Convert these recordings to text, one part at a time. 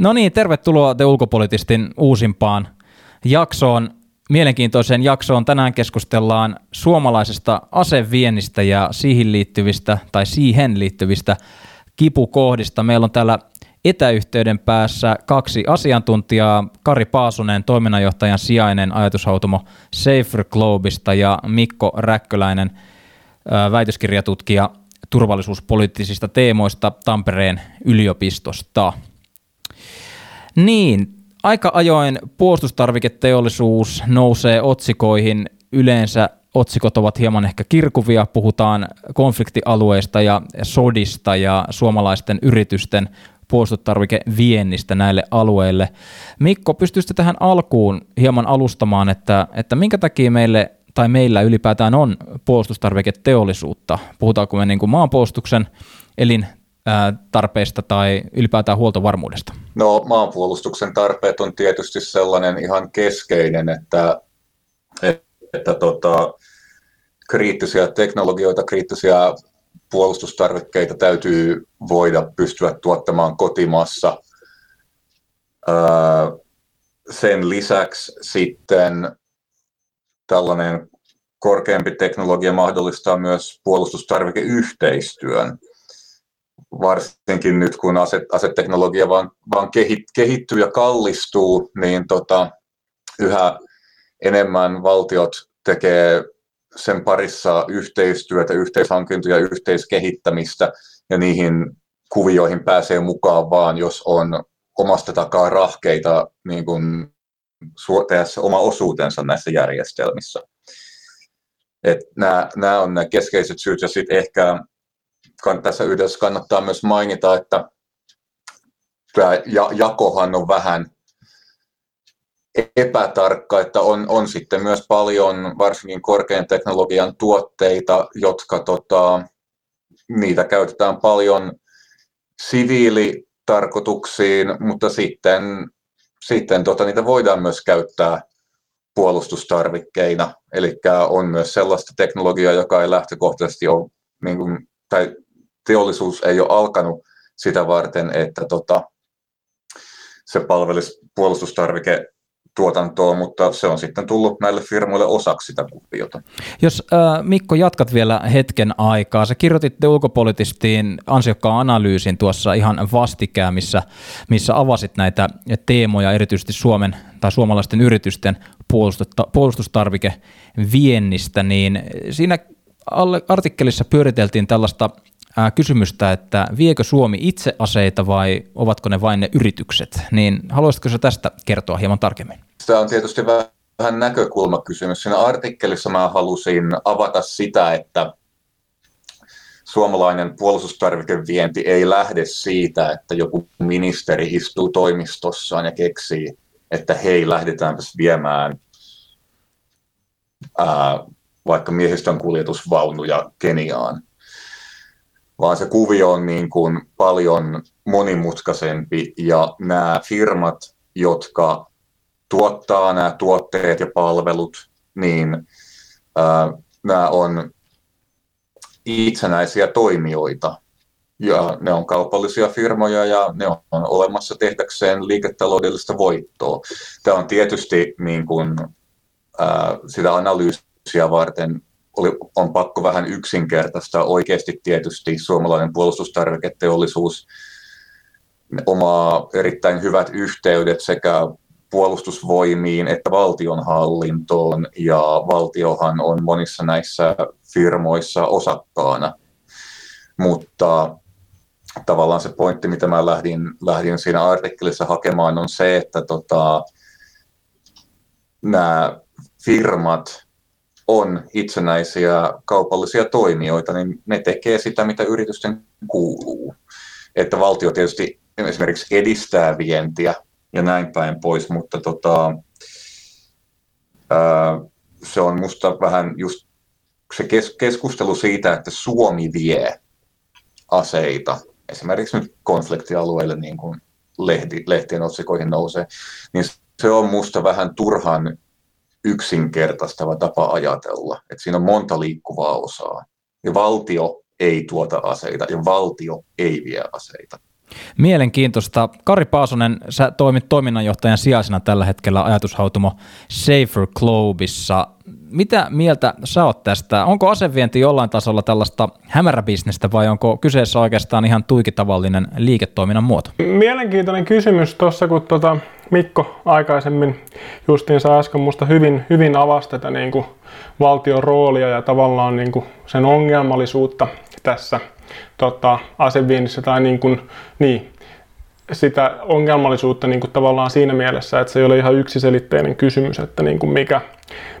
No niin, tervetuloa The Ulkopolitistin uusimpaan jaksoon. Mielenkiintoiseen jaksoon tänään keskustellaan suomalaisesta aseviennistä ja siihen liittyvistä tai siihen liittyvistä kipukohdista. Meillä on täällä etäyhteyden päässä kaksi asiantuntijaa, Kari Paasunen, toiminnanjohtajan sijainen ajatushautomo Safer Globista ja Mikko Räkköläinen, väitöskirjatutkija turvallisuuspoliittisista teemoista Tampereen yliopistosta. Niin, aika ajoin puolustustarviketeollisuus nousee otsikoihin. Yleensä otsikot ovat hieman ehkä kirkuvia, puhutaan konfliktialueista ja sodista ja suomalaisten yritysten puolustustarvikeviennistä näille alueille. Mikko, pystyisit tähän alkuun hieman alustamaan, että, että minkä takia meille tai meillä ylipäätään on puolustustarviketeollisuutta? Puhutaanko me niin kuin maanpuolustuksen elin tarpeista tai ylipäätään huoltovarmuudesta? No maanpuolustuksen tarpeet on tietysti sellainen ihan keskeinen, että, että tota, kriittisiä teknologioita, kriittisiä puolustustarvikkeita täytyy voida pystyä tuottamaan kotimassa. Sen lisäksi sitten tällainen korkeampi teknologia mahdollistaa myös puolustustarvikeyhteistyön varsinkin nyt kun aset, aseteknologia vaan, vaan kehit, kehittyy ja kallistuu, niin tota, yhä enemmän valtiot tekee sen parissa yhteistyötä, yhteishankintoja, yhteiskehittämistä ja niihin kuvioihin pääsee mukaan vaan, jos on omasta takaa rahkeita niin kuin tehdä oma osuutensa näissä järjestelmissä. Nämä, nämä on ne keskeiset syyt ja sitten ehkä tässä yhdessä kannattaa myös mainita, että tämä jakohan on vähän epätarkka, että on, on sitten myös paljon varsinkin korkean teknologian tuotteita, jotka tota, niitä käytetään paljon siviilitarkoituksiin, mutta sitten, sitten tota, niitä voidaan myös käyttää puolustustarvikkeina. Eli on myös sellaista teknologiaa, joka ei lähtökohtaisesti ole, niin kuin, tai teollisuus ei ole alkanut sitä varten, että tota, se palvelisi puolustustarvike tuotantoa, mutta se on sitten tullut näille firmoille osaksi sitä kuviota. Jos äh, Mikko jatkat vielä hetken aikaa, sä kirjoititte ulkopolitistiin ansiokkaan analyysin tuossa ihan vastikään, missä, missä avasit näitä teemoja erityisesti Suomen tai suomalaisten yritysten puolustustarvikeviennistä, niin siinä artikkelissa pyöriteltiin tällaista kysymystä, että viekö Suomi itse aseita vai ovatko ne vain ne yritykset, niin haluaisitko se tästä kertoa hieman tarkemmin? Tämä on tietysti vähän näkökulmakysymys. Siinä artikkelissa mä halusin avata sitä, että suomalainen puolustustarvikevienti ei lähde siitä, että joku ministeri istuu toimistossaan ja keksii, että hei, lähdetäänpäs viemään ää, vaikka miehistön kuljetusvaunuja Keniaan vaan se kuvio on niin kuin paljon monimutkaisempi ja nämä firmat, jotka tuottaa nämä tuotteet ja palvelut, niin ää, nämä on itsenäisiä toimijoita ja ne on kaupallisia firmoja ja ne on olemassa tehdäkseen liiketaloudellista voittoa. Tämä on tietysti niin kuin, ää, sitä analyysiä varten oli, on pakko vähän yksinkertaistaa. Oikeasti tietysti suomalainen puolustustarviketeollisuus omaa erittäin hyvät yhteydet sekä puolustusvoimiin että valtionhallintoon, ja valtiohan on monissa näissä firmoissa osakkaana. Mutta tavallaan se pointti, mitä mä lähdin, lähdin siinä artikkelissa hakemaan, on se, että tota, nämä firmat on itsenäisiä kaupallisia toimijoita, niin ne tekee sitä, mitä yritysten kuuluu. Että valtio tietysti esimerkiksi edistää vientiä ja näin päin pois, mutta tota, ää, se on musta vähän just se kes- keskustelu siitä, että Suomi vie aseita, esimerkiksi nyt konfliktialueille, niin kuin lehti, lehtien otsikoihin nousee, niin se on musta vähän turhan yksinkertaistava tapa ajatella. Että siinä on monta liikkuvaa osaa. ja valtio ei tuota aseita ja valtio ei vie aseita. Mielenkiintoista. Kari Paasonen, sä toimit toiminnanjohtajan sijaisena tällä hetkellä ajatushautumo Safer Globissa. Mitä mieltä sä oot tästä? Onko asevienti jollain tasolla tällaista hämäräbisnestä vai onko kyseessä oikeastaan ihan tuikitavallinen liiketoiminnan muoto? Mielenkiintoinen kysymys tuossa, kun tuota Mikko aikaisemmin justiinsa äsken musta hyvin, hyvin avasi tätä niin kuin valtion roolia ja tavallaan niin kuin sen ongelmallisuutta tässä tota, aseviennissä tai niin kuin, niin, sitä ongelmallisuutta niin kuin tavallaan siinä mielessä, että se ei ole ihan yksiselitteinen kysymys, että niin kuin mikä,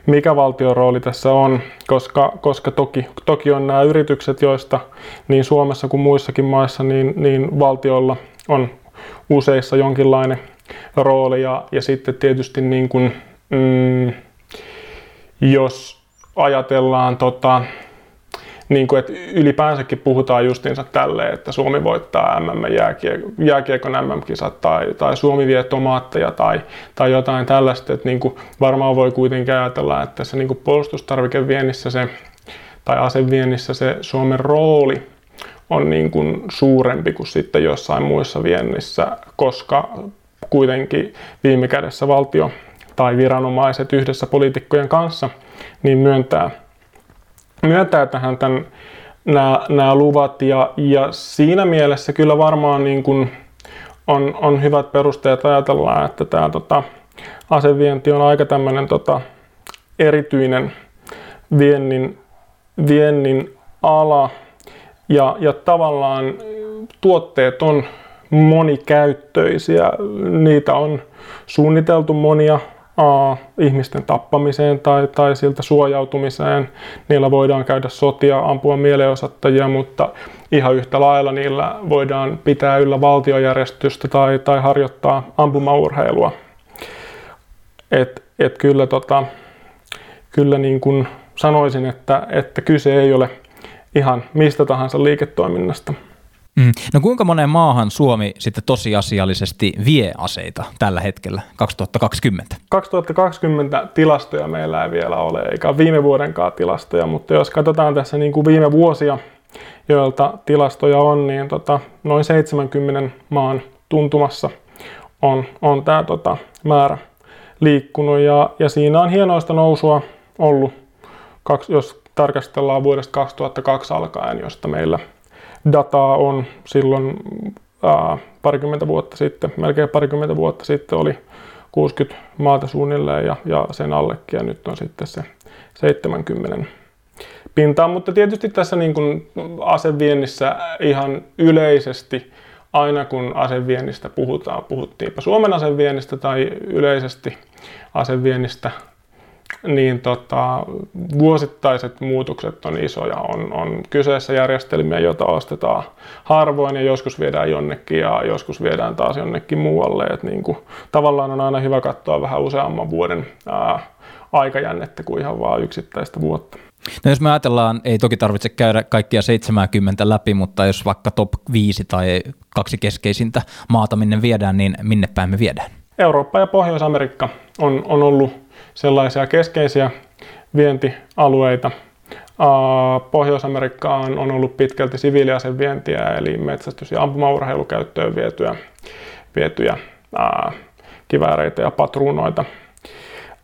mikä valtion rooli tässä on, koska, koska toki, toki on nämä yritykset, joista niin Suomessa kuin muissakin maissa, niin, niin valtiolla on useissa jonkinlainen rooli ja, ja sitten tietysti niin kuin, mm, jos ajatellaan tota, niin kuin, että ylipäänsäkin puhutaan justiinsa tälleen, että Suomi voittaa MM jääkiekon MM-kisat tai, tai Suomi vie tomaatteja tai, tai jotain tällaista, että niin kuin varmaan voi kuitenkin ajatella, että se niin kuin puolustustarvikeviennissä se, tai aseviennissä se Suomen rooli on niin kuin suurempi kuin sitten jossain muissa viennissä, koska kuitenkin viime kädessä valtio tai viranomaiset yhdessä poliitikkojen kanssa niin myöntää myöntää tähän tämän, nämä, nämä luvat ja, ja siinä mielessä kyllä varmaan niin kuin on, on hyvät perusteet ajatella, että tämä tota, asevienti on aika tämmöinen tota, erityinen viennin, viennin ala ja, ja tavallaan tuotteet on monikäyttöisiä. Niitä on suunniteltu monia a, ihmisten tappamiseen tai, tai siltä suojautumiseen. Niillä voidaan käydä sotia, ampua mielenosoittajia, mutta ihan yhtä lailla niillä voidaan pitää yllä valtiojärjestystä tai, tai harjoittaa ampumaurheilua. Et, et kyllä, tota, kyllä niin kuin sanoisin, että, että kyse ei ole ihan mistä tahansa liiketoiminnasta. Mm. No kuinka moneen maahan Suomi sitten tosiasiallisesti vie aseita tällä hetkellä 2020? 2020 tilastoja meillä ei vielä ole, eikä viime vuodenkaan tilastoja, mutta jos katsotaan tässä niin kuin viime vuosia, joilta tilastoja on, niin tota, noin 70 maan tuntumassa on, on tämä tota, määrä liikkunut ja, ja siinä on hienoista nousua ollut, jos tarkastellaan vuodesta 2002 alkaen, josta meillä dataa on silloin ää, parikymmentä vuotta sitten, melkein parikymmentä vuotta sitten oli 60 maata suunnilleen ja, ja sen allekin ja nyt on sitten se 70 pintaa, mutta tietysti tässä niin kuin aseviennissä ihan yleisesti aina kun aseviennistä puhutaan, puhuttiinpa Suomen aseviennistä tai yleisesti aseviennistä niin tota, vuosittaiset muutokset on isoja. On, on kyseessä järjestelmiä, joita ostetaan harvoin ja joskus viedään jonnekin ja joskus viedään taas jonnekin muualle. Et niin kuin, tavallaan on aina hyvä katsoa vähän useamman vuoden ää, aikajännettä kuin ihan vain yksittäistä vuotta. No jos me ajatellaan, ei toki tarvitse käydä kaikkia 70 läpi, mutta jos vaikka top 5 tai kaksi keskeisintä maata minne viedään, niin minne päin me viedään? Eurooppa ja Pohjois-Amerikka on, on ollut sellaisia keskeisiä vientialueita. Pohjois-Amerikkaan on ollut pitkälti siviiliasevientiä, eli metsästys- ja ampumaurheilukäyttöön vietyjä, vietyjä ää, kivääreitä ja patruunoita.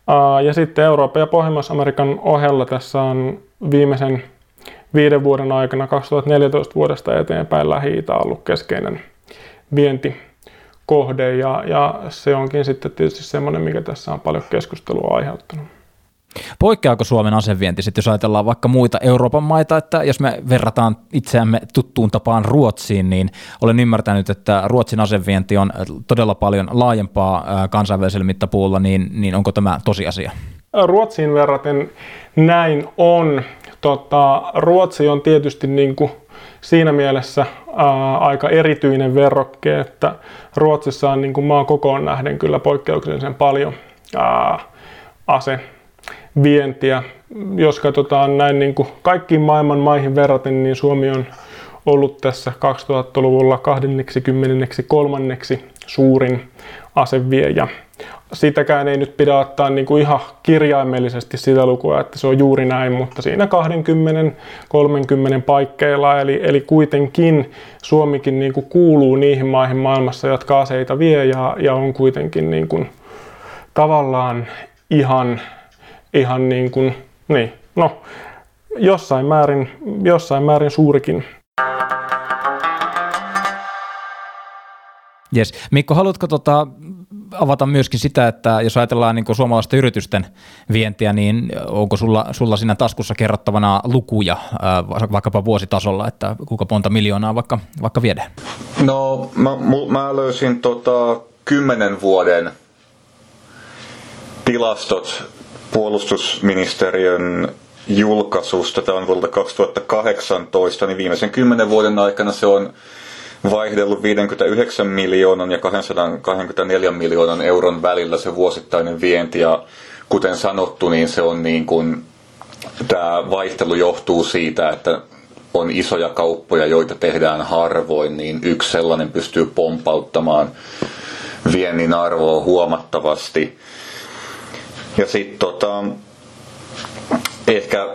Ää, ja sitten Euroopan ja Pohjois-Amerikan ohella tässä on viimeisen viiden vuoden aikana 2014 vuodesta eteenpäin lähi ollut keskeinen vienti kohde ja, ja se onkin sitten tietysti semmoinen, mikä tässä on paljon keskustelua aiheuttanut. Poikkeaako Suomen asevienti sitten, jos ajatellaan vaikka muita Euroopan maita, että jos me verrataan itseämme tuttuun tapaan Ruotsiin, niin olen ymmärtänyt, että Ruotsin asevienti on todella paljon laajempaa kansainvälisellä mittapuulla, niin, niin onko tämä tosiasia? Ruotsiin verraten näin on. Tota, Ruotsi on tietysti niin kuin siinä mielessä ää, aika erityinen verrokke, että Ruotsissa on niin kuin maan kokoon nähden kyllä poikkeuksellisen paljon ää, ase vientiä. Jos katsotaan näin niin kuin kaikkiin maailman maihin verraten, niin Suomi on ollut tässä 2000-luvulla 23. suurin aseviejä. Sitäkään ei nyt pidä ottaa niin kuin ihan kirjaimellisesti sitä lukua, että se on juuri näin, mutta siinä 20-30 paikkeilla, eli, eli kuitenkin Suomikin niin kuin kuuluu niihin maihin maailmassa, jotka aseita vie ja, ja on kuitenkin niin kuin, tavallaan ihan, ihan niin kuin, niin, no, jossain määrin, jossain määrin suurikin. Yes. Mikko, haluatko tota, avata myöskin sitä, että jos ajatellaan niin suomalaisten yritysten vientiä, niin onko sulla, sulla siinä taskussa kerrottavana lukuja äh, vaikkapa vuositasolla, että kuinka monta miljoonaa vaikka, vaikka viedään? No mä, mä löysin tota, kymmenen vuoden tilastot puolustusministeriön julkaisusta, tämä on vuodelta 2018, niin viimeisen kymmenen vuoden aikana se on vaihdellut 59 miljoonan ja 224 miljoonan euron välillä se vuosittainen vienti ja kuten sanottu, niin se on niin kuin, tämä vaihtelu johtuu siitä, että on isoja kauppoja, joita tehdään harvoin, niin yksi sellainen pystyy pompauttamaan viennin arvoa huomattavasti. Ja sitten tota, ehkä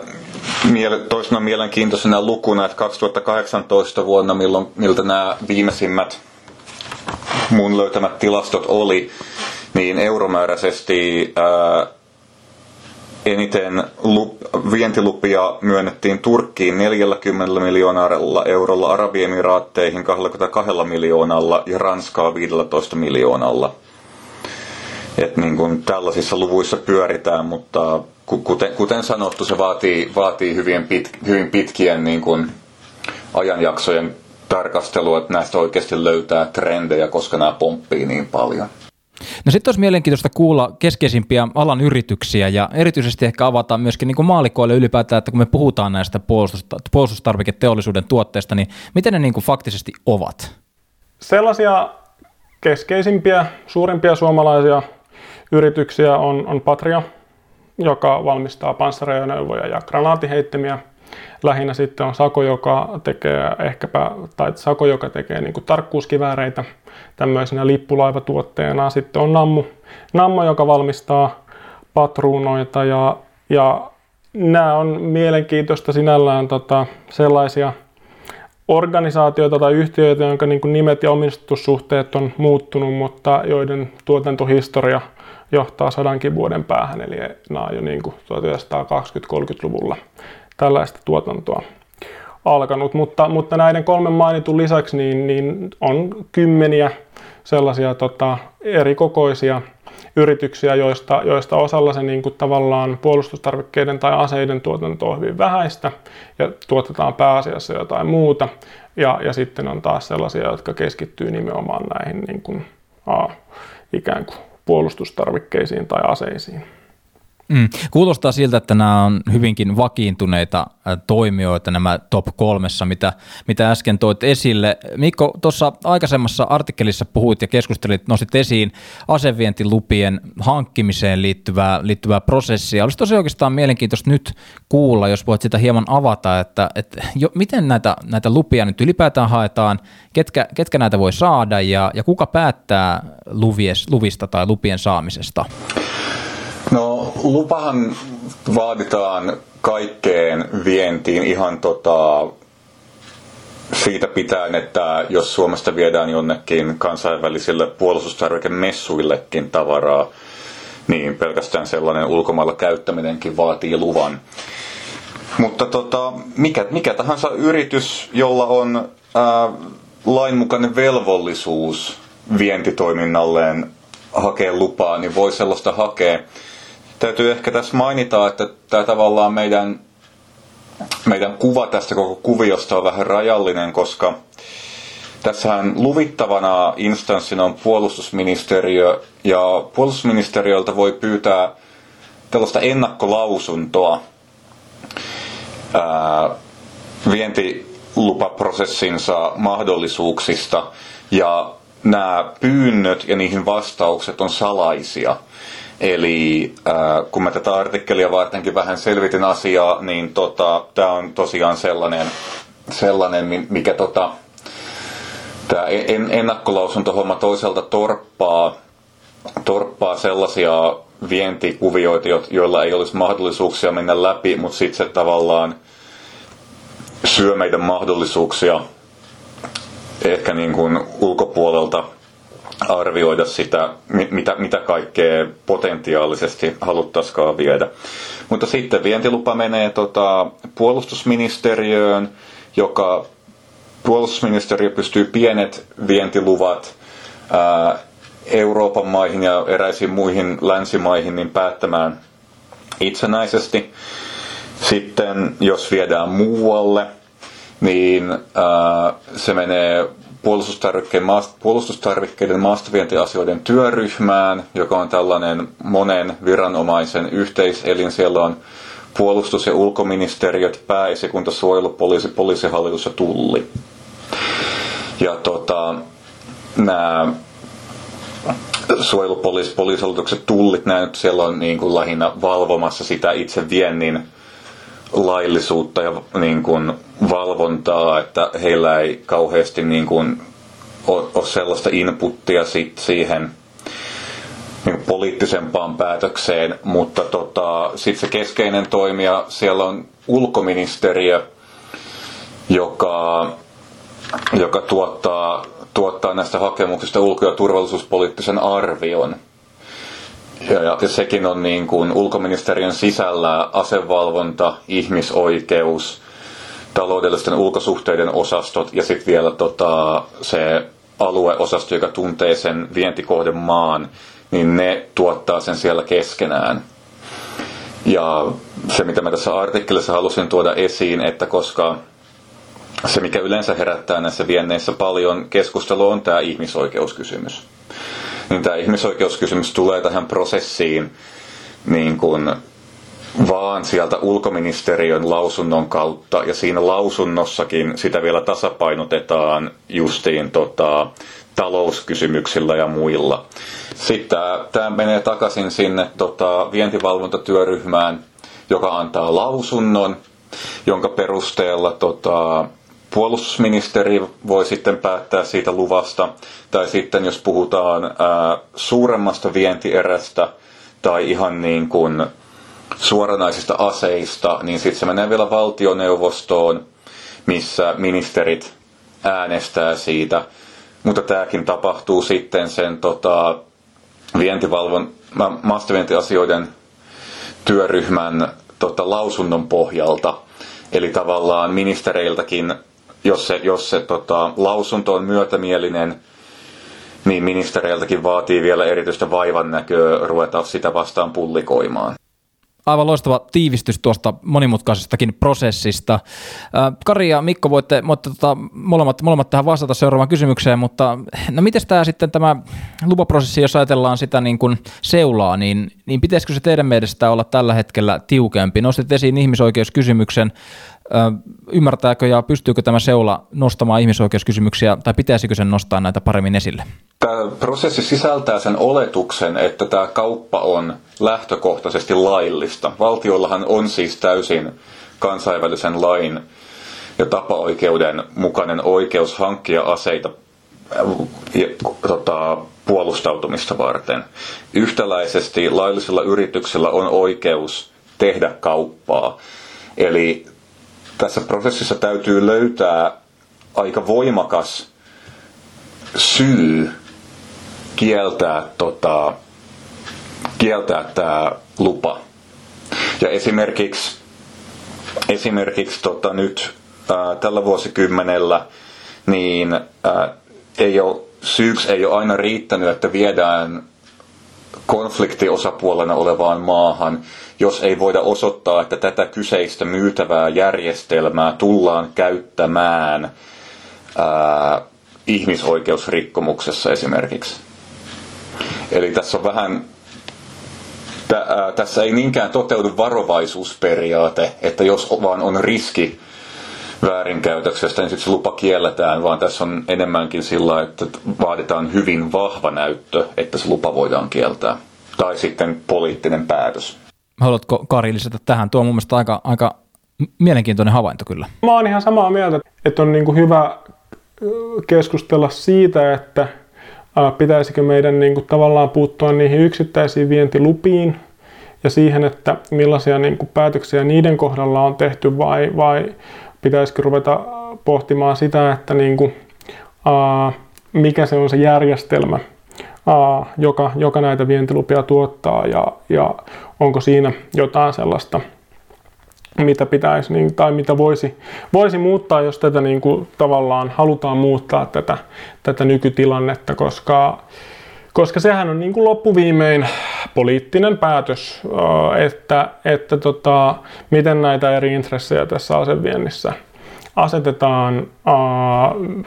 toisena mielenkiintoisena lukuna, että 2018 vuonna, milloin, miltä nämä viimeisimmät mun löytämät tilastot oli, niin euromääräisesti ää, eniten lup, vientilupia myönnettiin Turkkiin 40 miljoonalla eurolla, Arabiemiraatteihin 22 miljoonalla ja Ranskaa 15 miljoonalla. Et niin kuin tällaisissa luvuissa pyöritään, mutta kuten, kuten sanottu, se vaatii, vaatii hyvin, pit, hyvin pitkien niin kuin ajanjaksojen tarkastelua, että näistä oikeasti löytää trendejä, koska nämä pomppii niin paljon. No sitten olisi mielenkiintoista kuulla keskeisimpiä alan yrityksiä ja erityisesti ehkä avataan myöskin niin maalikoille ylipäätään, että kun me puhutaan näistä puolustustarviketeollisuuden tuotteista, niin miten ne niin kuin faktisesti ovat? Sellaisia keskeisimpiä, suurimpia suomalaisia yrityksiä on, on Patria, joka valmistaa panssariajoneuvoja ja granaatiheittimiä. Lähinnä sitten on Sako, joka tekee ehkäpä, tai Sako, joka tekee niin tarkkuuskivääreitä tämmöisenä lippulaivatuotteena. Sitten on Nammu, Nammo, joka valmistaa patruunoita ja, ja nämä on mielenkiintoista sinällään tota, sellaisia organisaatioita tai yhtiöitä, jonka niin nimet ja omistussuhteet on muuttunut, mutta joiden tuotantohistoria – johtaa sadankin vuoden päähän, eli nämä on jo niin kuin 1920-30-luvulla tällaista tuotantoa alkanut. Mutta, mutta näiden kolmen mainitun lisäksi niin, niin on kymmeniä sellaisia tota, eri kokoisia yrityksiä, joista, joista osalla se niin kuin tavallaan puolustustarvikkeiden tai aseiden tuotanto on hyvin vähäistä ja tuotetaan pääasiassa jotain muuta. Ja, ja sitten on taas sellaisia, jotka keskittyy nimenomaan näihin niin kuin, a, ikään kuin puolustustarvikkeisiin tai aseisiin. Mm. Kuulostaa siltä, että nämä on hyvinkin vakiintuneita toimijoita, nämä top kolmessa, mitä, mitä äsken toit esille. Mikko, tuossa aikaisemmassa artikkelissa puhuit ja keskustelit, nostit esiin asevientilupien hankkimiseen liittyvää, liittyvää prosessia. Olisi tosi oikeastaan mielenkiintoista nyt kuulla, jos voit sitä hieman avata, että, että jo, miten näitä, näitä lupia nyt ylipäätään haetaan, ketkä, ketkä näitä voi saada ja, ja kuka päättää luvies, luvista tai lupien saamisesta? Lupahan vaaditaan kaikkeen vientiin ihan tota, siitä pitäen, että jos Suomesta viedään jonnekin kansainvälisille puolustustarvikemessuillekin tavaraa, niin pelkästään sellainen ulkomailla käyttäminenkin vaatii luvan. Mutta tota, mikä, mikä tahansa yritys, jolla on ää, lainmukainen velvollisuus vientitoiminnalleen hakea lupaa, niin voi sellaista hakea. Täytyy ehkä tässä mainita, että tämä tavallaan meidän, meidän kuva tästä koko kuviosta on vähän rajallinen, koska tässähän luvittavana instanssina on puolustusministeriö, ja puolustusministeriöltä voi pyytää tällaista ennakkolausuntoa ää, vientilupaprosessinsa mahdollisuuksista, ja nämä pyynnöt ja niihin vastaukset on salaisia – Eli äh, kun mä tätä artikkelia vartenkin vähän selvitin asiaa, niin tota, tämä on tosiaan sellainen, sellainen mikä tota, tämä en, ennakkolausuntohomma toisaalta torppaa, torppaa sellaisia vientikuvioita, joilla ei olisi mahdollisuuksia mennä läpi, mutta sitten se tavallaan syö meidän mahdollisuuksia ehkä niin kuin ulkopuolelta arvioida sitä, mitä, mitä kaikkea potentiaalisesti haluttaisikaan viedä. Mutta sitten vientilupa menee tota, puolustusministeriöön, joka puolustusministeriö pystyy pienet vientiluvat ää, Euroopan maihin ja eräisiin muihin länsimaihin niin päättämään itsenäisesti. Sitten jos viedään muualle, niin ää, se menee puolustustarvikkeiden, maast- puolustustarvikkeiden maastovientiasioiden työryhmään, joka on tällainen monen viranomaisen yhteiselin. Siellä on puolustus- ja ulkoministeriöt, pääesikunta, suojelupoliisi, poliisihallitus ja tulli. Ja tota, nämä suojelupoliisi, poliisihallitukset, tullit, nämä nyt siellä on niin kuin lähinnä valvomassa sitä itse viennin laillisuutta ja niin kuin valvontaa, että heillä ei kauheasti niin kuin ole, sellaista inputtia sit siihen niin poliittisempaan päätökseen, mutta tota, sitten se keskeinen toimija siellä on ulkoministeriö, joka, joka tuottaa, tuottaa näistä hakemuksista ulko- ja turvallisuuspoliittisen arvion. Ja, ja sekin on niin kuin ulkoministeriön sisällä asevalvonta, ihmisoikeus, taloudellisten ulkosuhteiden osastot ja sitten vielä tota, se alueosasto, joka tuntee sen vientikohden maan, niin ne tuottaa sen siellä keskenään. Ja se, mitä mä tässä artikkelissa halusin tuoda esiin, että koska se, mikä yleensä herättää näissä vienneissä paljon keskustelua, on tämä ihmisoikeuskysymys niin tämä ihmisoikeuskysymys tulee tähän prosessiin niin kuin vaan sieltä ulkoministeriön lausunnon kautta, ja siinä lausunnossakin sitä vielä tasapainotetaan justiin tota, talouskysymyksillä ja muilla. Sitten tämä menee takaisin sinne tota, vientivalvontatyöryhmään, joka antaa lausunnon, jonka perusteella tota, puolustusministeri voi sitten päättää siitä luvasta, tai sitten jos puhutaan ää, suuremmasta vientierästä tai ihan niin kuin suoranaisista aseista, niin sitten se menee vielä valtioneuvostoon, missä ministerit äänestää siitä. Mutta tämäkin tapahtuu sitten sen tota, vientivalvon, maastovientiasioiden työryhmän tota, lausunnon pohjalta. Eli tavallaan ministereiltäkin jos se, jos se tota, lausunto on myötämielinen, niin ministereiltäkin vaatii vielä erityistä vaivan näköä ruveta sitä vastaan pullikoimaan. Aivan loistava tiivistys tuosta monimutkaisestakin prosessista. Kari ja Mikko, voitte, voitte tota, molemmat, molemmat tähän vastata seuraavaan kysymykseen, mutta no miten tämä sitten tämä lupaprosessi, jos ajatellaan sitä niin kuin seulaa, niin, niin pitäisikö se teidän mielestä olla tällä hetkellä tiukempi? Nostit esiin ihmisoikeuskysymyksen ymmärtääkö ja pystyykö tämä seula nostamaan ihmisoikeuskysymyksiä tai pitäisikö sen nostaa näitä paremmin esille? Tämä prosessi sisältää sen oletuksen, että tämä kauppa on lähtökohtaisesti laillista. Valtiollahan on siis täysin kansainvälisen lain ja tapaoikeuden mukainen oikeus hankkia aseita tota, puolustautumista varten. Yhtäläisesti laillisilla yrityksillä on oikeus tehdä kauppaa. Eli tässä prosessissa täytyy löytää aika voimakas syy kieltää, tota, kieltää tämä lupa. Ja esimerkiksi, esimerkiksi tota, nyt ää, tällä vuosikymmenellä niin ää, ei ole, syyksi ei ole aina riittänyt, että viedään konfliktiosapuolena olevaan maahan, jos ei voida osoittaa, että tätä kyseistä myytävää järjestelmää tullaan käyttämään ää, ihmisoikeusrikkomuksessa esimerkiksi. Eli tässä on vähän tässä ei niinkään toteudu varovaisuusperiaate, että jos vaan on riski väärinkäytöksestä, niin sitten se lupa kielletään, vaan tässä on enemmänkin sillä, että vaaditaan hyvin vahva näyttö, että se lupa voidaan kieltää. Tai sitten poliittinen päätös. Haluatko Kari lisätä tähän? Tuo on mun mielestä aika, aika mielenkiintoinen havainto kyllä. Mä oon ihan samaa mieltä, että on niin kuin hyvä keskustella siitä, että pitäisikö meidän niin kuin, tavallaan puuttua niihin yksittäisiin vientilupiin ja siihen, että millaisia niin kuin, päätöksiä niiden kohdalla on tehty vai, vai pitäisikö ruveta pohtimaan sitä, että niin kuin, ää, mikä se on se järjestelmä, ää, joka, joka näitä vientilupia tuottaa ja, ja onko siinä jotain sellaista, mitä pitäisi niin, tai mitä voisi, voisi muuttaa, jos tätä niin kuin, tavallaan halutaan muuttaa tätä, tätä nykytilannetta, koska, koska sehän on niin kuin loppuviimein poliittinen päätös, että, että tota, miten näitä eri intressejä tässä aseviennissä asetetaan,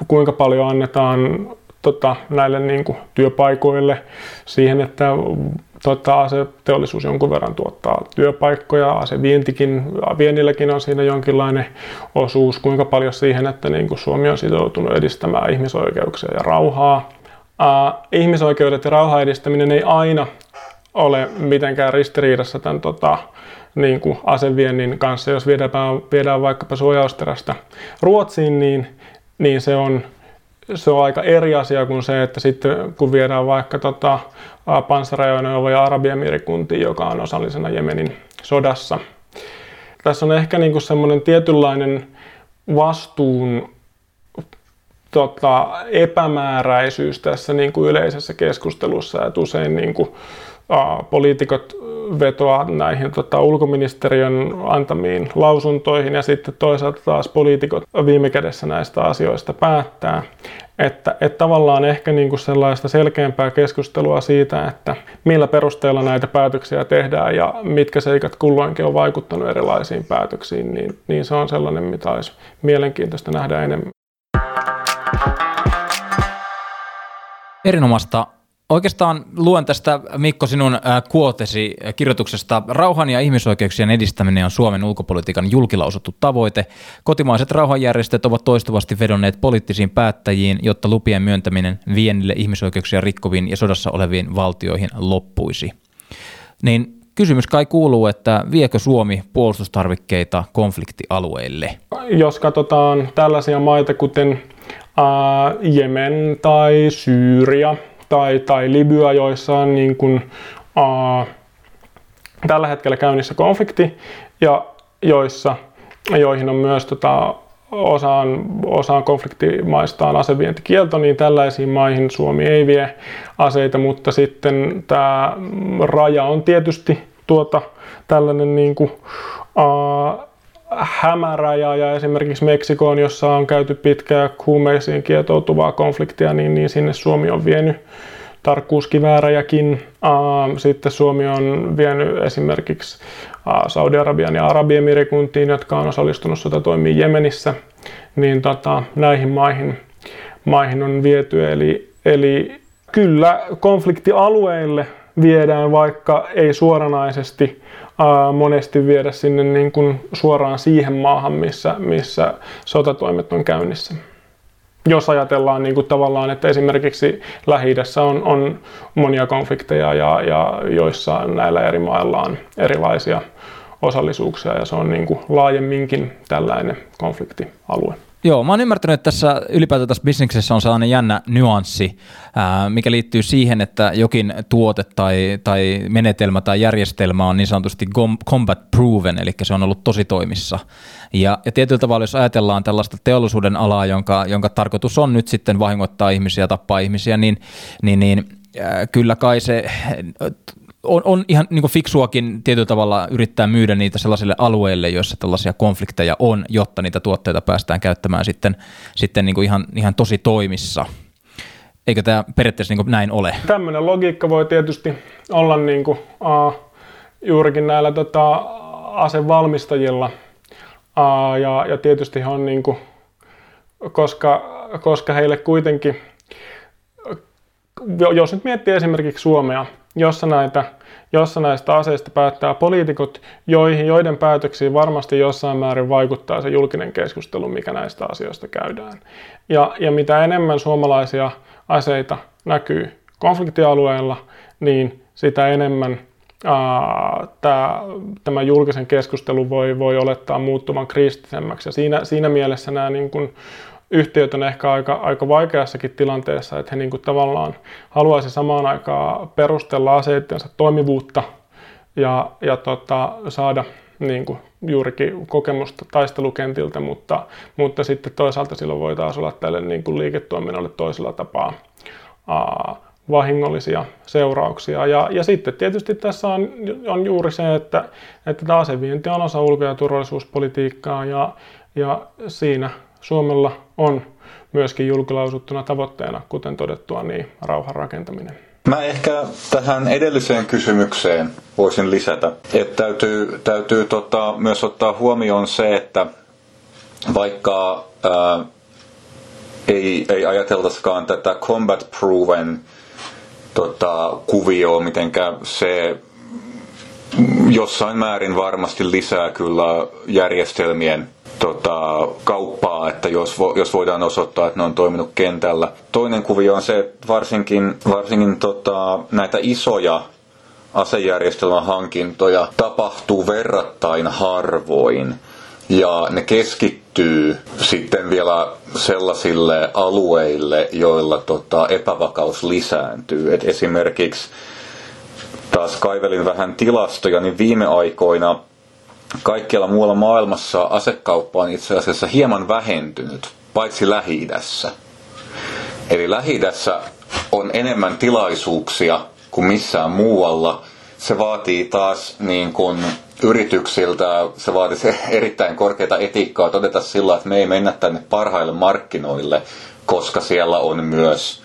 kuinka paljon annetaan tota, näille niin kuin, työpaikoille siihen, että tota, teollisuus jonkun verran tuottaa työpaikkoja, vientikin, viennilläkin on siinä jonkinlainen osuus, kuinka paljon siihen, että niin kuin Suomi on sitoutunut edistämään ihmisoikeuksia ja rauhaa. Uh, ihmisoikeudet ja rauhan edistäminen ei aina ole mitenkään ristiriidassa tämän tota, niin kuin aseviennin kanssa. Jos viedään, viedään vaikkapa suojausterästä Ruotsiin, niin, niin se on se on aika eri asia kuin se, että sitten kun viedään vaikka tota, panssarajoneuvoja Arabiemirikuntiin, joka on osallisena Jemenin sodassa. Tässä on ehkä niinku semmoinen tietynlainen vastuun tota, epämääräisyys tässä niin kuin yleisessä keskustelussa, että usein niin kuin, poliitikot vetoa näihin tota, ulkoministeriön antamiin lausuntoihin ja sitten toisaalta taas poliitikot viime kädessä näistä asioista päättää. Että, että tavallaan ehkä niin kuin sellaista selkeämpää keskustelua siitä, että millä perusteella näitä päätöksiä tehdään ja mitkä seikat kulloinkin on vaikuttanut erilaisiin päätöksiin, niin, niin se on sellainen, mitä olisi mielenkiintoista nähdä enemmän. Erinomaista Oikeastaan luen tästä Mikko sinun kuotesi kirjoituksesta. Rauhan ja ihmisoikeuksien edistäminen on Suomen ulkopolitiikan julkilausuttu tavoite. Kotimaiset rauhanjärjestöt ovat toistuvasti vedonneet poliittisiin päättäjiin, jotta lupien myöntäminen vienille ihmisoikeuksia rikkoviin ja sodassa oleviin valtioihin loppuisi. Niin kysymys kai kuuluu, että viekö Suomi puolustustarvikkeita konfliktialueille? Jos katsotaan tällaisia maita kuten äh, Jemen tai Syyria – tai, tai Libya, joissa on niin kuin, uh, tällä hetkellä käynnissä konflikti ja joissa, joihin on myös tota, osaan, osaan konfliktimaistaan asevientikielto, niin tällaisiin maihin Suomi ei vie aseita, mutta sitten tämä raja on tietysti tuota, tällainen niin kuin, uh, hämäraja ja esimerkiksi Meksikoon, jossa on käyty pitkää huumeisiin kietoutuvaa konfliktia, niin, niin sinne Suomi on vienyt tarkkuuskivääräjäkin. Sitten Suomi on vienyt esimerkiksi Saudi-Arabian ja Arabiemirikunttiin, jotka on osallistunut sotatoimiin Jemenissä, niin tota, näihin maihin, maihin on viety. Eli, eli kyllä konfliktialueille viedään, vaikka ei suoranaisesti ää, monesti viedä sinne niin kuin suoraan siihen maahan, missä, missä sotatoimet on käynnissä. Jos ajatellaan niin kuin tavallaan, että esimerkiksi lähi on, on monia konflikteja ja, ja joissa näillä eri mailla on erilaisia osallisuuksia ja se on niin kuin laajemminkin tällainen konfliktialue. Joo, mä oon ymmärtänyt, että tässä ylipäätään tässä bisneksessä on sellainen jännä nyanssi, mikä liittyy siihen, että jokin tuote tai, tai menetelmä tai järjestelmä on niin sanotusti combat proven, eli se on ollut tosi toimissa. Ja, ja tietyllä tavalla, jos ajatellaan tällaista teollisuuden alaa, jonka, jonka tarkoitus on nyt sitten vahingoittaa ihmisiä, tappaa ihmisiä, niin, niin, niin kyllä kai se on, on ihan niin fiksuakin tietyllä tavalla yrittää myydä niitä sellaisille alueille, joissa tällaisia konflikteja on, jotta niitä tuotteita päästään käyttämään sitten, sitten niin ihan, ihan tosi toimissa. Eikö tämä periaatteessa niin näin ole? Tämmöinen logiikka voi tietysti olla niin kuin, uh, juurikin näillä tota, asevalmistajilla. Uh, ja, ja tietysti on, niin kuin, koska, koska heille kuitenkin, jos nyt miettii esimerkiksi Suomea, jossa, näitä, jossa näistä aseista päättää poliitikot, joihin, joiden päätöksiin varmasti jossain määrin vaikuttaa se julkinen keskustelu, mikä näistä asioista käydään. Ja, ja mitä enemmän suomalaisia aseita näkyy konfliktialueella, niin sitä enemmän tämä, julkisen keskustelu voi, voi olettaa muuttuvan kriittisemmäksi. Ja siinä, siinä mielessä nämä niin kuin, yhtiöt on ehkä aika, aika vaikeassakin tilanteessa, että he niin kuin tavallaan haluaisi samaan aikaan perustella aseittensa toimivuutta ja, ja tota, saada niin kuin juurikin kokemusta taistelukentiltä, mutta, mutta sitten toisaalta silloin voi taas olla tälle niin kuin liiketoiminnalle toisella tapaa aa, vahingollisia seurauksia. Ja, ja sitten tietysti tässä on, on juuri se, että, että asevienti on osa ulko- ja turvallisuuspolitiikkaa ja, ja siinä Suomella on myöskin julkilausuttuna tavoitteena, kuten todettua, niin rauhan rakentaminen. Mä ehkä tähän edelliseen kysymykseen voisin lisätä, että täytyy, täytyy tota, myös ottaa huomioon se, että vaikka ää, ei, ei ajateltaisikaan tätä combat proven tota, kuvioa, mitenkä se jossain määrin varmasti lisää kyllä järjestelmien tota, kauppaa, että jos, vo, jos voidaan osoittaa, että ne on toiminut kentällä. Toinen kuvio on se, että varsinkin, varsinkin tota, näitä isoja asejärjestelmän hankintoja tapahtuu verrattain harvoin. Ja ne keskittyy sitten vielä sellaisille alueille, joilla tota, epävakaus lisääntyy. Et esimerkiksi taas kaivelin vähän tilastoja, niin viime aikoina kaikkialla muualla maailmassa asekauppa on itse asiassa hieman vähentynyt, paitsi lähi -idässä. Eli lähi on enemmän tilaisuuksia kuin missään muualla. Se vaatii taas niin kuin yrityksiltä, se vaatii se erittäin korkeita etiikkaa todeta sillä, että me ei mennä tänne parhaille markkinoille, koska siellä on myös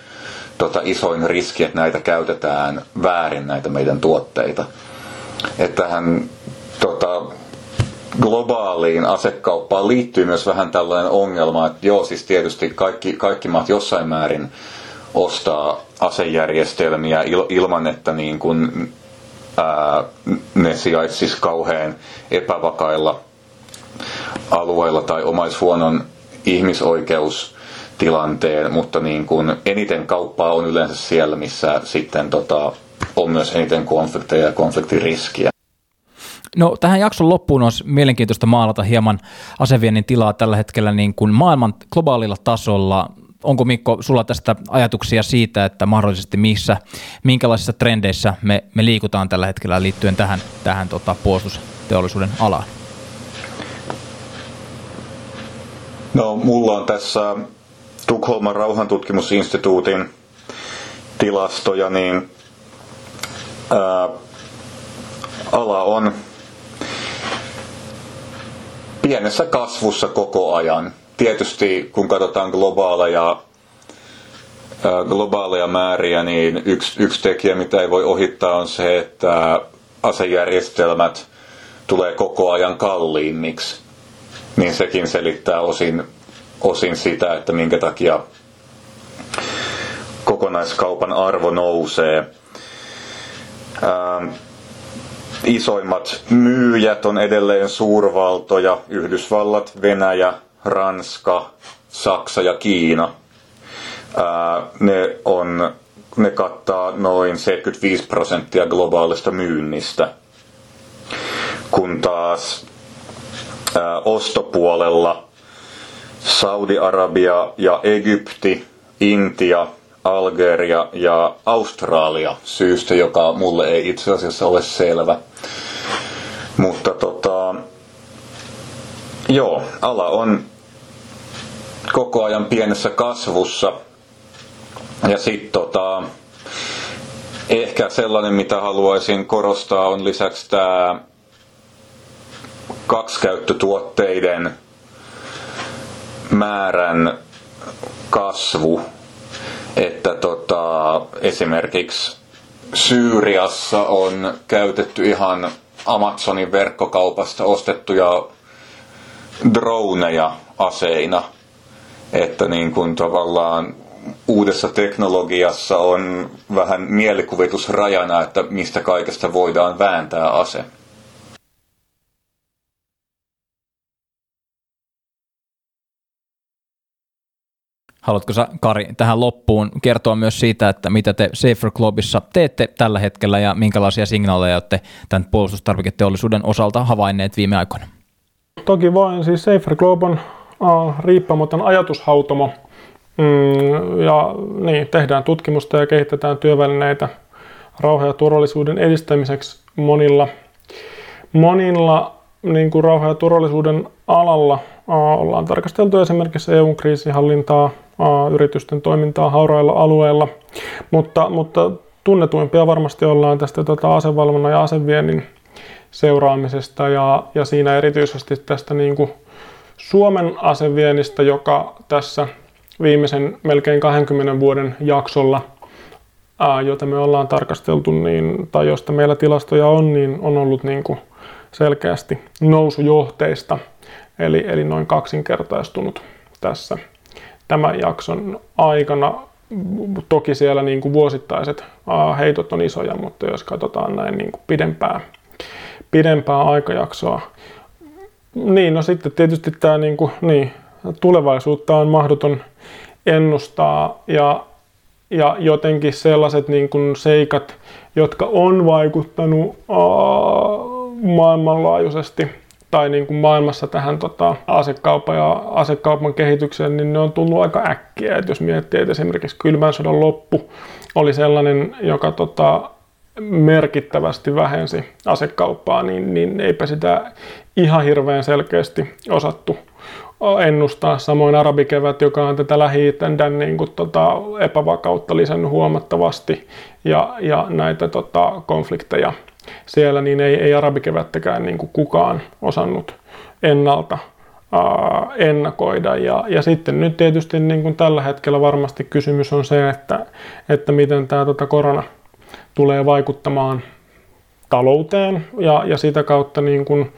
tota, isoin riski, että näitä käytetään väärin, näitä meidän tuotteita. Että tähän tota, globaaliin asekauppaan liittyy myös vähän tällainen ongelma, että joo, siis tietysti kaikki, kaikki maat jossain määrin ostaa asejärjestelmiä il, ilman, että niin kuin, ää, ne sijaitsisi kauhean epävakailla alueilla tai omais huonon ihmisoikeustilanteen, mutta niin kuin eniten kauppaa on yleensä siellä, missä sitten tota, on myös eniten konflikteja ja konfliktiriskiä. No tähän jakson loppuun olisi mielenkiintoista maalata hieman aseviennin tilaa tällä hetkellä niin kuin maailman globaalilla tasolla. Onko Mikko sulla tästä ajatuksia siitä, että mahdollisesti missä, minkälaisissa trendeissä me, me liikutaan tällä hetkellä liittyen tähän, tähän tota, puolustusteollisuuden alaan? No mulla on tässä Tukholman rauhantutkimusinstituutin tilastoja, niin ää, ala on pienessä kasvussa koko ajan. Tietysti kun katsotaan globaaleja, globaaleja määriä, niin yksi, yksi tekijä, mitä ei voi ohittaa, on se, että asejärjestelmät tulee koko ajan kalliimmiksi. Niin sekin selittää osin, osin sitä, että minkä takia kokonaiskaupan arvo nousee. Ähm, isoimmat myyjät on edelleen suurvaltoja, Yhdysvallat, Venäjä, Ranska, Saksa ja Kiina. Ää, ne, on, ne kattaa noin 75 prosenttia globaalista myynnistä. Kun taas ää, ostopuolella Saudi-Arabia ja Egypti, Intia, Algeria ja Australia syystä, joka mulle ei itse asiassa ole selvä. Mutta tota, joo, ala on koko ajan pienessä kasvussa. Ja sitten tota, ehkä sellainen, mitä haluaisin korostaa, on lisäksi tämä kaksikäyttötuotteiden määrän kasvu että tota, esimerkiksi Syyriassa on käytetty ihan Amazonin verkkokaupasta ostettuja droneja aseina. Että niin kuin tavallaan uudessa teknologiassa on vähän mielikuvitusrajana, että mistä kaikesta voidaan vääntää ase. Haluatko sä, Kari, tähän loppuun kertoa myös siitä, että mitä te Safer Clubissa teette tällä hetkellä ja minkälaisia signaaleja olette tämän puolustustarviketeollisuuden osalta havainneet viime aikoina? Toki voin. Siis Safer Globe on riippumaton ajatushautomo. Mm, ja niin, tehdään tutkimusta ja kehitetään työvälineitä rauhan ja turvallisuuden edistämiseksi monilla, monilla niin kuin rauhan ja turvallisuuden alalla. Ollaan tarkasteltu esimerkiksi EUn kriisinhallintaa, yritysten toimintaa haurailla alueilla, mutta, mutta tunnetuimpia varmasti ollaan tästä tota, asevalvonnan ja aseviennin seuraamisesta ja, ja siinä erityisesti tästä niin kuin Suomen aseviennistä, joka tässä viimeisen melkein 20 vuoden jaksolla, ää, jota me ollaan tarkasteltu, niin, tai josta meillä tilastoja on, niin on ollut niin kuin selkeästi nousujohteista, eli, eli noin kaksinkertaistunut tässä tämän jakson aikana. Toki siellä niin kuin vuosittaiset heitot on isoja, mutta jos katsotaan näin niin kuin pidempää, pidempää aikajaksoa. Niin, no sitten tietysti tämä niin kuin, niin, tulevaisuutta on mahdoton ennustaa ja, ja jotenkin sellaiset niin kuin seikat, jotka on vaikuttanut aa, maailmanlaajuisesti tai niin kuin maailmassa tähän tota, asekaupan ja asekaupan kehitykseen, niin ne on tullut aika äkkiä. Et jos miettii, että esimerkiksi kylmän sodan loppu oli sellainen, joka tota, merkittävästi vähensi asekauppaa, niin, niin eipä sitä ihan hirveän selkeästi osattu ennustaa. Samoin arabikevät, joka on tätä lähi niin kuin, tota, epävakautta lisännyt huomattavasti ja, ja näitä tota, konflikteja siellä, niin ei, ei arabikevättäkään niin kuin kukaan osannut ennalta ää, ennakoida. Ja, ja sitten nyt tietysti niin kuin tällä hetkellä varmasti kysymys on se, että, että miten tämä tota korona tulee vaikuttamaan talouteen ja, ja sitä kautta niin kuin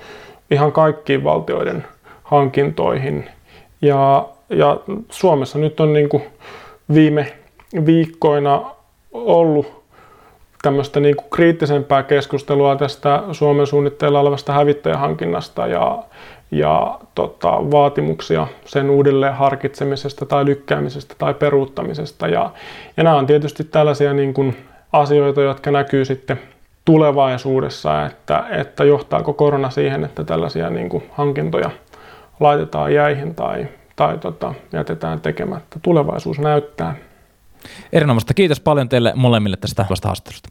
ihan kaikkiin valtioiden hankintoihin. Ja, ja Suomessa nyt on niin kuin viime viikkoina ollut tämmöistä niin kuin kriittisempää keskustelua tästä Suomen suunnitteilla olevasta hävittäjähankinnasta ja, ja tota, vaatimuksia sen uudelleen harkitsemisesta tai lykkäämisestä tai peruuttamisesta. Ja, ja nämä on tietysti tällaisia niin kuin asioita, jotka näkyy sitten tulevaisuudessa, että, että johtaako korona siihen, että tällaisia niin kuin hankintoja laitetaan jäihin tai, tai tota, jätetään tekemättä. Tulevaisuus näyttää. Erinomaista. Kiitos paljon teille molemmille tästä haastattelusta.